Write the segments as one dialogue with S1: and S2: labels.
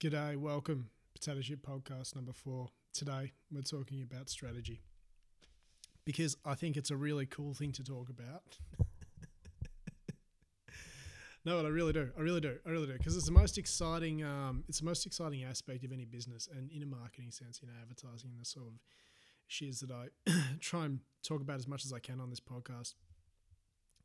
S1: G'day, welcome. Potato Chip Podcast number four. Today we're talking about strategy because I think it's a really cool thing to talk about. no, but I really do. I really do. I really do because it's the most exciting. Um, it's the most exciting aspect of any business, and in a marketing sense, you know, advertising the sort of shares that I try and talk about as much as I can on this podcast.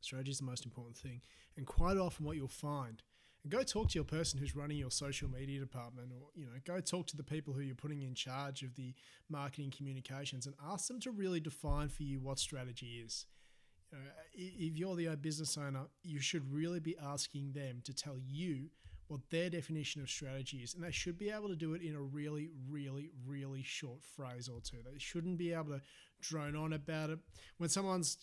S1: Strategy is the most important thing, and quite often what you'll find and go talk to your person who's running your social media department or you know go talk to the people who you're putting in charge of the marketing communications and ask them to really define for you what strategy is. You know, if you're the business owner you should really be asking them to tell you what their definition of strategy is and they should be able to do it in a really really really short phrase or two. They shouldn't be able to drone on about it. When someone's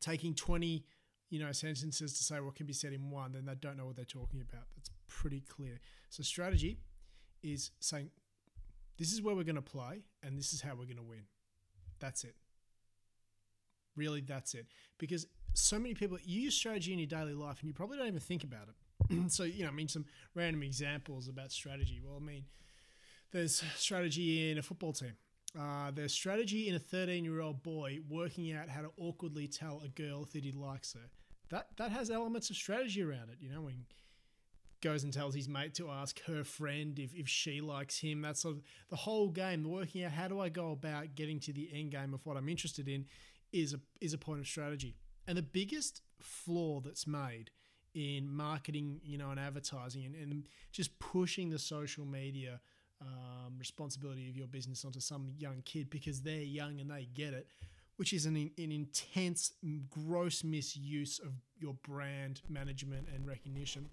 S1: taking 20 you know, sentences to say what can be said in one, then they don't know what they're talking about. That's pretty clear. So strategy is saying this is where we're going to play and this is how we're going to win. That's it. Really, that's it. Because so many people you use strategy in your daily life and you probably don't even think about it. so, you know, I mean, some random examples about strategy. Well, I mean, there's strategy in a football team. Uh, there's strategy in a 13 year old boy working out how to awkwardly tell a girl that he likes her that that has elements of strategy around it. You know, when goes and tells his mate to ask her friend if, if she likes him. That's sort of the whole game. Working out how do I go about getting to the end game of what I'm interested in is a is a point of strategy. And the biggest flaw that's made in marketing, you know, and advertising and, and just pushing the social media um, responsibility of your business onto some young kid because they're young and they get it which is an, an intense, gross misuse of your brand management and recognition.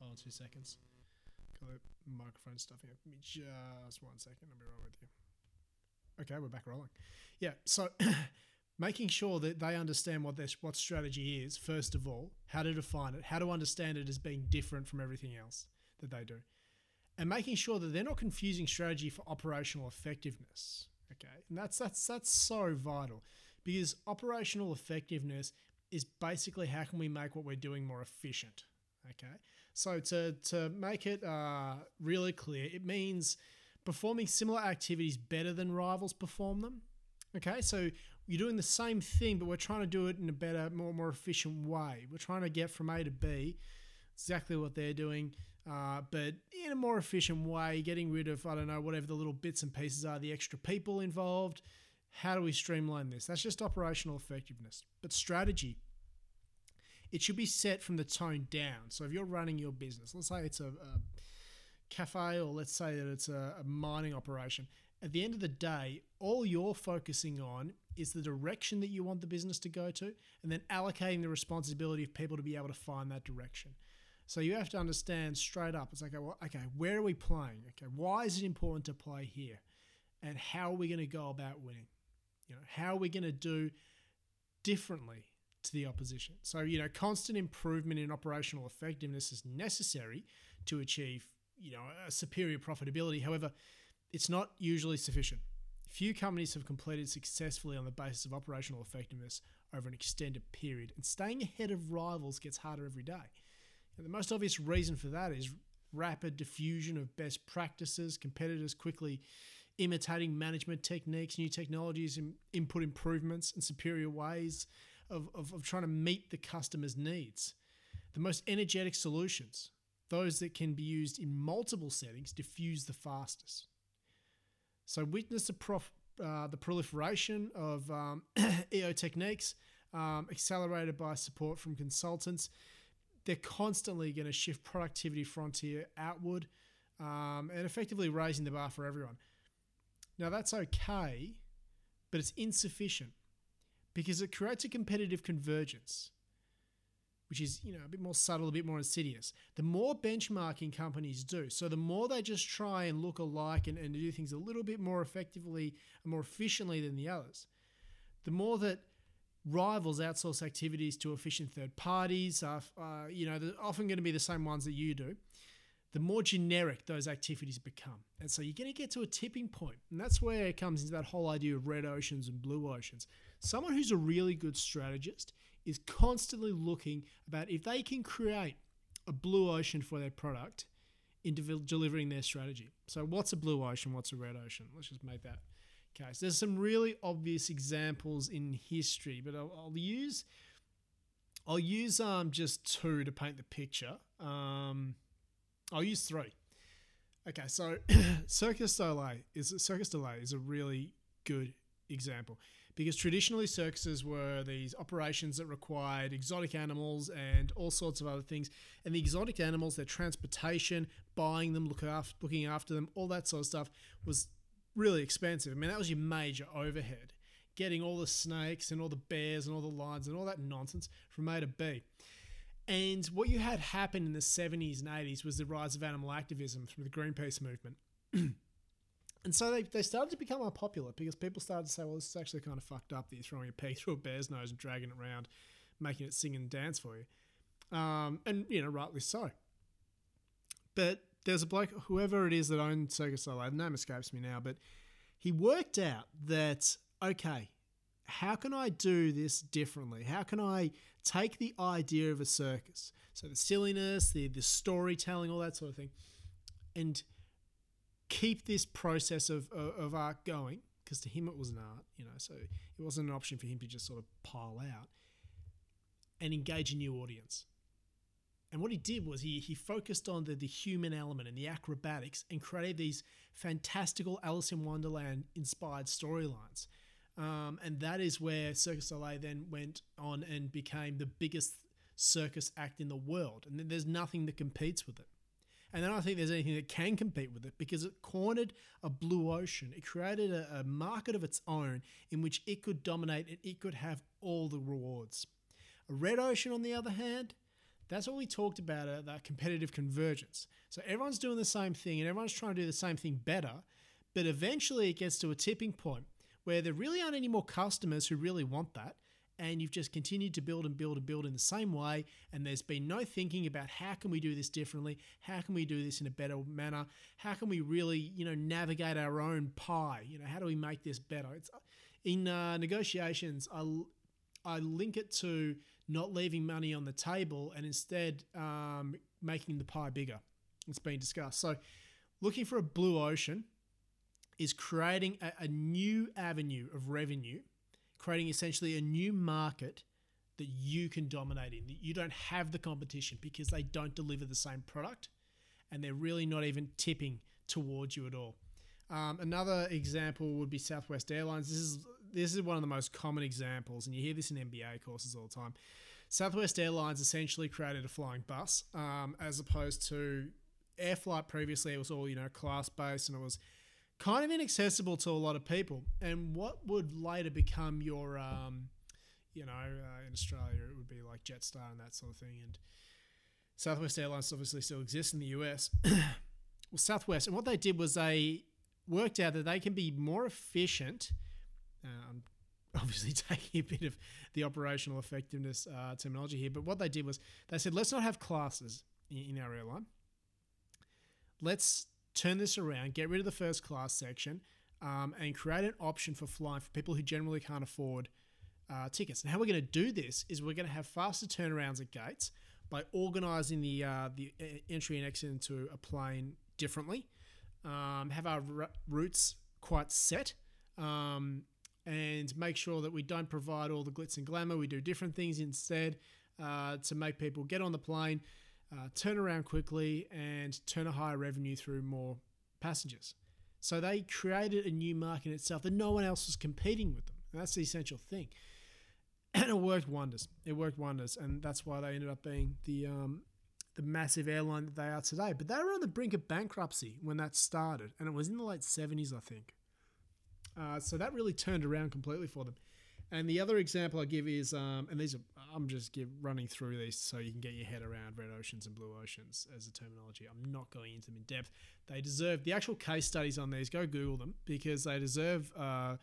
S1: hold Oh, two seconds. Got the microphone stuff here. Me just one second. I'll be right with you. Okay, we're back rolling. Yeah, so making sure that they understand what their what strategy is first of all, how to define it, how to understand it as being different from everything else that they do, and making sure that they're not confusing strategy for operational effectiveness. Okay, and that's that's that's so vital because operational effectiveness is basically how can we make what we're doing more efficient. Okay, so to to make it uh, really clear, it means performing similar activities better than rivals perform them. Okay, so you're doing the same thing, but we're trying to do it in a better, more more efficient way. We're trying to get from A to B, exactly what they're doing uh, but in a more efficient way, getting rid of, I don't know, whatever the little bits and pieces are, the extra people involved. How do we streamline this? That's just operational effectiveness. But strategy, it should be set from the tone down. So if you're running your business, let's say it's a, a cafe or let's say that it's a, a mining operation, at the end of the day, all you're focusing on is the direction that you want the business to go to and then allocating the responsibility of people to be able to find that direction. So you have to understand straight up. It's like, well, okay, where are we playing? Okay, why is it important to play here? And how are we going to go about winning? You know, how are we going to do differently to the opposition? So, you know, constant improvement in operational effectiveness is necessary to achieve, you know, a superior profitability. However, it's not usually sufficient. Few companies have completed successfully on the basis of operational effectiveness over an extended period, and staying ahead of rivals gets harder every day. And the most obvious reason for that is rapid diffusion of best practices, competitors quickly imitating management techniques, new technologies, input improvements, and superior ways of, of, of trying to meet the customer's needs. The most energetic solutions, those that can be used in multiple settings, diffuse the fastest. So, witness the, prof, uh, the proliferation of um, EO techniques, um, accelerated by support from consultants they're constantly going to shift productivity frontier outward um, and effectively raising the bar for everyone. Now, that's okay, but it's insufficient because it creates a competitive convergence, which is you know a bit more subtle, a bit more insidious. The more benchmarking companies do, so the more they just try and look alike and, and do things a little bit more effectively and more efficiently than the others, the more that rivals outsource activities to efficient third parties. Uh, you know, they're often going to be the same ones that you do. The more generic those activities become. And so you're going to get to a tipping. And that's where it comes into that whole idea of red oceans and blue oceans. Someone who's a really good strategist is constantly looking about if they can create a blue ocean for their product in de- delivering their strategy. So, what's a blue ocean? What's a red ocean? Let's just make that case. There's some really obvious examples in history, but I'll, I'll use I'll use um just two to paint the picture. Um, I'll use three. Okay, so Cirque du Soleil is Cirque du Soleil is a really good example because traditionally circuses were these operations that required exotic animals and all sorts of other things. And the exotic animals, their transportation, buying them, look after, looking after them, all that sort of stuff was really expensive. I mean, that was your major overhead. Getting all the snakes and all the bears and all the lions and all that nonsense from A to B. And what you had happen in the 70s and 80s was the rise of animal activism through the Greenpeace movement. And so they, they started to become unpopular because people started to say, well, this is actually kind of fucked up that you're throwing a pig through a bear's nose and dragging it around, making it sing and dance for you. Um, and, you know, rightly so. But there's a bloke, whoever it is that owned Cirque du Soleil, the name escapes me now, but he worked out that, okay, how can I do this differently? How can I take the idea of a circus, so the silliness, the, the storytelling, all that sort of thing, and – keep this process of, of, of art going because to him it was an art, you know, so it wasn't an option for him to just sort of pile out and engage a new audience. And what he did was he, he focused on the, the human element and the acrobatics and created these fantastical Alice in Wonderland inspired storylines. Um, and that is where Cirque du Soleil then went on and became the biggest circus act in the world. And there's nothing that competes with it. And then I don't think there's anything that can compete with it because it cornered a blue ocean. It created a, a market of its own in which it could dominate and it could have all the rewards. A red ocean, on the other hand, that's what we talked about uh, that competitive convergence. So everyone's doing the same thing and everyone's trying to do the same thing better, but eventually it gets to a tipping point where there really aren't any more customers who really want that and you've just continued to build and build and build in the same way and there's been no thinking about how can we do this differently how can we do this in a better manner how can we really you know navigate our own pie you know how do we make this better it's in uh, negotiations I, I link it to not leaving money on the table and instead um, making the pie bigger it's been discussed so looking for a blue ocean is creating a, a new avenue of revenue creating essentially a new market that you can dominate in. That you don't have the competition because they don't deliver the same product and they're really not even tipping towards you at all. Um, another example would be Southwest Airlines. This is this is one of the most common examples, and you hear this in MBA courses all the time. Southwest Airlines essentially created a flying bus, um, as opposed to air flight previously. It was all you know class based, and it was kind of inaccessible to a lot of people. And what would later become your, um, you know, uh, in Australia, it would be like Jetstar and that sort of thing. And Southwest Airlines obviously still exists in the US. well, Southwest, and what they did was they worked out that they can be more efficient. Um, obviously taking a bit of the operational effectiveness uh, terminology here, but what they did was they said, let's not have classes in our airline. Let's turn this around, get rid of the first class section, um, and create an option for flying for people who generally can't afford uh, tickets. And how we're going to do this is we're going to have faster turnarounds at gates by organising the uh, the uh, entry and exit into a plane differently, um, have our r- routes quite set. Um, and make sure that we don't provide all the glitz and glamour. We do different things instead uh, to make people get on the plane, uh, turn around quickly and turn a higher revenue through more passengers. So they created a new market itself that no one else was competing with them. And that's the essential thing. And it worked wonders. It worked wonders, and that's why they ended up being the um, the massive airline that they are today. But they were on the brink of bankruptcy when that started, and it was in the late seventies, I think. Uh, so that really turned around completely for them. And the other example I give is, um, and these are, I'm just give, running through these so you can get your head around red oceans and blue oceans as a terminology. I'm not going into them in depth. They deserve the actual case studies on these. Go Google them because they deserve uh,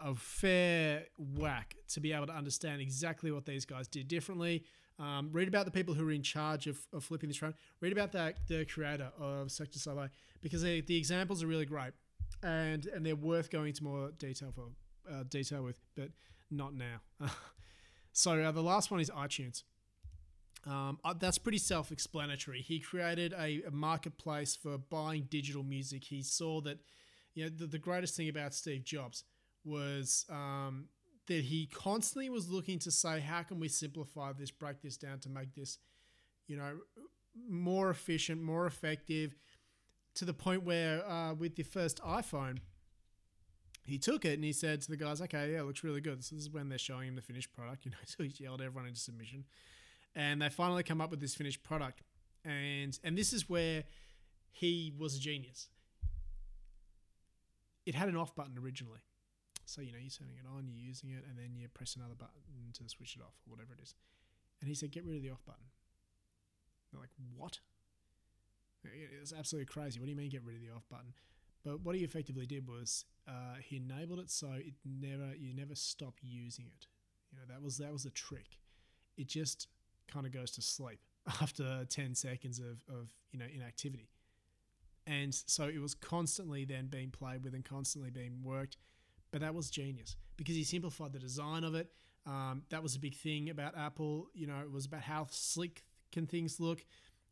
S1: a, fair whack to be able to understand exactly what these guys did differently. Um, read about the people who are in charge of, of flipping this around. Read about that the creator of du Soleil because they, the examples are really great and and they're worth going into more detail for uh, detail with, but not now. so uh, the last one is iTunes. Um, uh, that's pretty self explanatory. He created a, a, marketplace for buying digital music. He saw that, you know, the, the greatest thing about Steve Jobs was um, that he constantly was looking to say, how can we simplify this, break this down to make this, you know, more efficient, more effective, to the point where uh, with the first iPhone, he took it and he said to the guys, okay, yeah, it looks really good. So this is when they're showing him the finished product, you know, so he yelled everyone into submission. And they finally come up with this finished product. And and this is where he was a genius. It had an off button originally. So, you know, you're turning it on, you're using it, and then you press another button to switch it off or whatever it is. And he said, get rid of the off button. They're like, what? It's absolutely crazy. What do you mean get rid of the off button? But what he effectively did was uh, he enabled it so it never you never stop using it. You know that was that was the trick. It just kind of goes to sleep after ten seconds of, of you know inactivity, and so it was constantly then being played with and constantly being worked. But that was genius because he simplified the design of it. Um, that was a big thing about Apple. You know, it was about how slick can things look,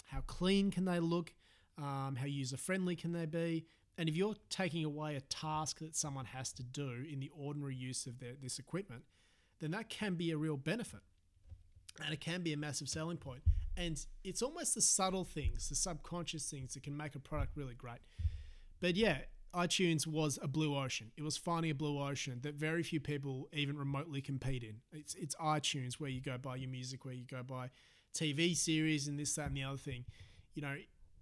S1: how clean can they look, um, how user friendly can they be, and if you're taking away a task that someone has to do in the ordinary use of their, this equipment, then that can be a real benefit. And it can be a massive selling point. And it's almost the subtle things, the subconscious things that can make a product really great. But yeah, iTunes was a blue ocean. It was finding a blue ocean that very few people even remotely compete in. It's, it's iTunes where you go buy your music, where you go buy TV series and this, that, and the other thing. You know,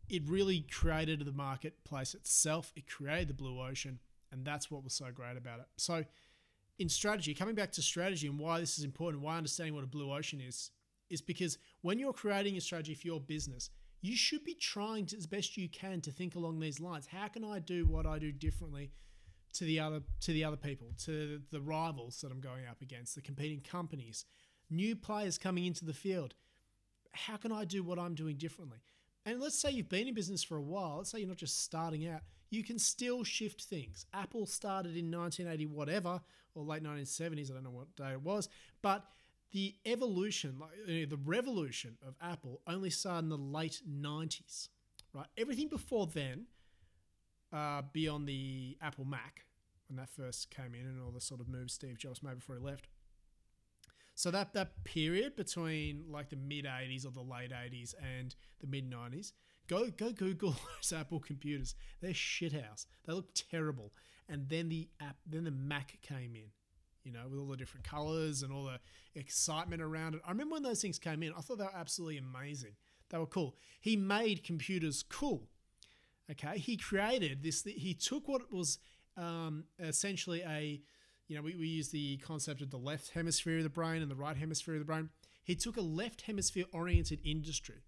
S1: it really created the marketplace itself. It created the blue ocean, and that's what was so great about it. So, in strategy, coming back to strategy and why this is important, why understanding what a blue ocean is, is because when you're creating a strategy for your business, you should be trying to, as best you can to think along these lines. How can I do what I do differently to the other to the other people, to the rivals that I'm going up against, the competing companies, new players coming into the field? How can I do what I'm doing differently? And let's say you've been in business for a while, let's say you're not just starting out, you can still shift things. Apple started in 1980, whatever, or late 1970s, I don't know what day it was, but the evolution, the revolution of Apple only started in the late 90s, right? Everything before then, uh, beyond the Apple Mac, when that first came in and all the sort of moves Steve Jobs made before he left, so that that period between like the mid '80s or the late '80s and the mid '90s, go go Google those Apple computers. They're shithouse. They look terrible. And then the app, then the Mac came in, you know, with all the different colors and all the excitement around it. I remember when those things came in. I thought they were absolutely amazing. They were cool. He made computers cool. Okay, he created this. He took what was um, essentially a you know, we, we use the concept of the left hemisphere of the brain and the right hemisphere of the brain. He took a left hemisphere oriented industry,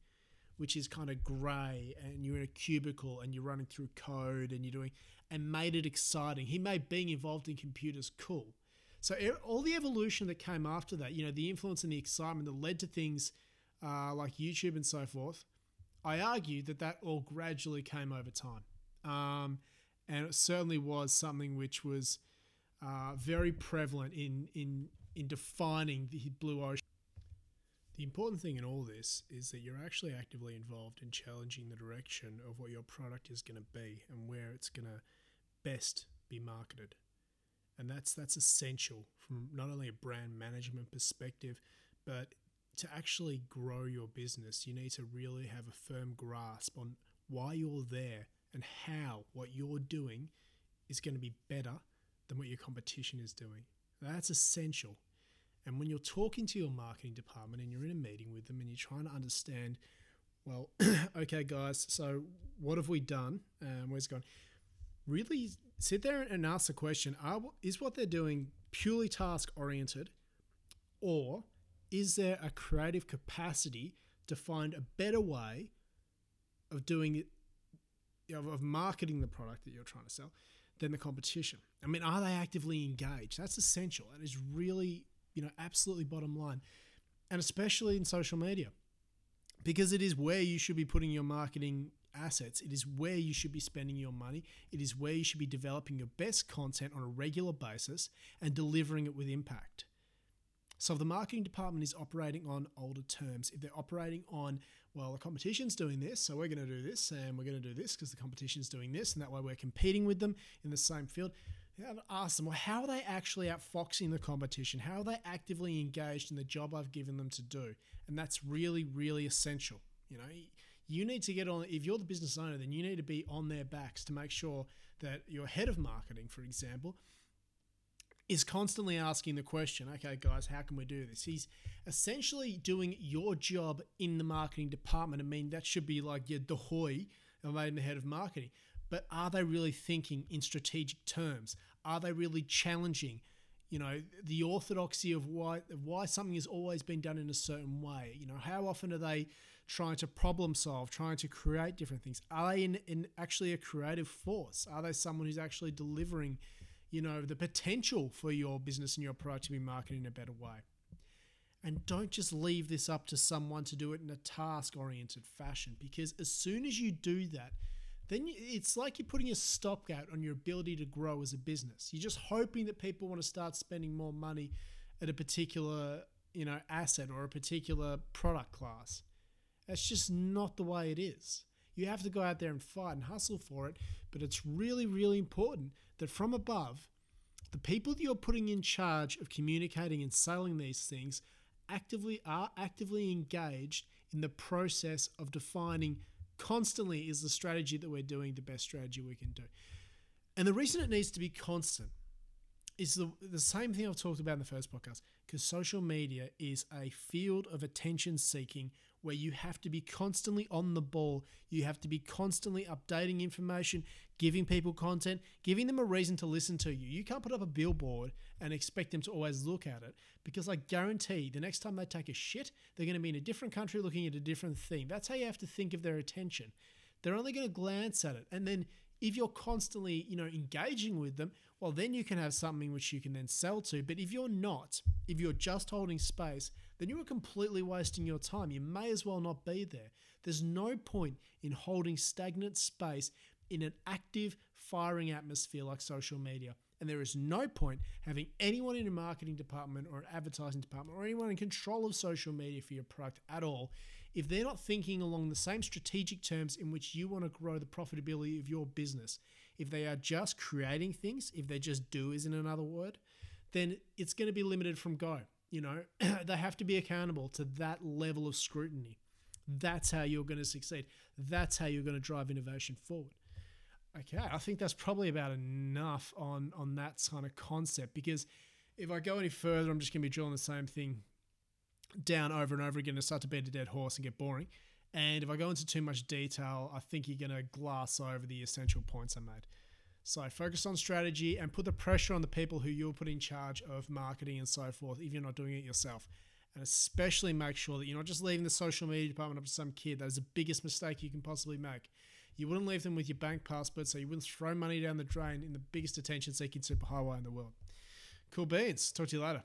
S1: which is kind of grey and you're in a cubicle and you're running through code and you're doing, and made it exciting. He made being involved in computers cool. So all the evolution that came after that, you know, the influence and the excitement that led to things uh, like YouTube and so forth, I argue that that all gradually came over time. Um, and it certainly was something which was very prevalent in, in, in defining the blue ocean. The important thing in all this is that you're actually actively involved in challenging the direction of what your product is going to be and where it's going to best be marketed. And that's that's essential from not only a brand management perspective, but to actually grow your business, you need to really have a firm grasp on why you're there and how what you're doing is going to be better than what your competition is doing. That's essential. And when you're talking to your marketing department and you're in a meeting with them and you're trying to understand, well, okay, guys, so what have we done? Um, where's it gone? Really sit there and ask the question are, is what they're doing purely task oriented, or is there a creative capacity to find a better way of doing it, of, of marketing the product that you're trying to sell? Than the competition. I mean, are they actively engaged? That's essential. That is really, you know, absolutely bottom line. And especially in social media, because it is where you should be putting your marketing assets. It is where you should be spending your money. It is where you should be developing your best content on a regular basis and delivering it with impact. So if the marketing department is operating on older terms, if they're operating on, well, the competition's doing this, so we're going to do this, and we're going to do this because the competition's doing this, and that way we're competing with them in the same field. To ask them, well, how are they actually outfoxing the competition? How are they actively engaged in the job I've given them to do? And that's really, really essential. You know, you need to get on, if you're the business owner, then you need to be on their backs to make sure that your head of marketing, for example, is constantly asking the question, okay, guys, how can we do this? He's essentially doing your job in the marketing department. I mean, that should be like your dahoy, made the head of marketing. But are they really thinking in strategic terms? Are they really challenging, you know, the orthodoxy of why why something has always been done in a certain way? You know, how often are they trying to problem solve, trying to create different things? Are they in, in actually a creative force? Are they someone who's actually delivering? You know, the potential for your business and your product to be marketed in a better way. And don't just leave this up to someone to do it in a task oriented fashion because as soon as you do that, then it's like you're putting a stopgap on your ability to grow as a business. You're just hoping that people want to start spending more money at a particular, you know, asset or a particular product class. That's just not the way it is. You have to go out there and fight and hustle for it, but it's really, really important that from above, the people that you're putting in charge of communicating and selling these things actively are actively engaged in the process of defining constantly is the strategy that we're doing the best strategy we can do. And the reason it needs to be constant is the, the same thing I've talked about in the first podcast because social media is a field of attention seeking where you have to be constantly on the ball. You have to be constantly updating information, giving people content, giving them a reason to listen to you. You can't put up a billboard and expect them to always look at it because I guarantee the next time they take a shit, they're going to be in a different country looking at a different thing. That's how you have to think of their attention. They're only going to glance at it. And then if you're constantly, you know, engaging with them, well, then you can have something which you can then sell to. But if you're not, if you're just holding space, then you are completely wasting your time. You may as well not be there. There's no point in holding stagnant space in an active, firing atmosphere like social media. And there is no point having anyone in a marketing department or an advertising department or anyone in control of social media for your product at all if they're not thinking along the same strategic terms in which you want to grow the profitability of your business. If they are just creating things, if they're just doers in another word, then it's going to be limited from go. You know, they have to be accountable to that level of scrutiny. That's how you're going to succeed. That's how you're going to drive innovation forward. Okay, I think that's probably about enough on on that kind of concept because if I go any further, I'm just going to be drilling the same thing down over and over again and start to beat a dead horse and get boring. And if I go into too much detail, I think you're going to glass over the essential points I made. So focus on strategy and put the pressure on the people who you'll put in charge of marketing and so forth if you're not doing it yourself. And especially make sure that you're not just leaving the social media department up to some kid. That is the biggest mistake you can possibly make. You wouldn't leave them with your bank password, so you wouldn't throw money down the drain in the biggest attention seeking superhighway in the world. Cool beans. Talk to you later.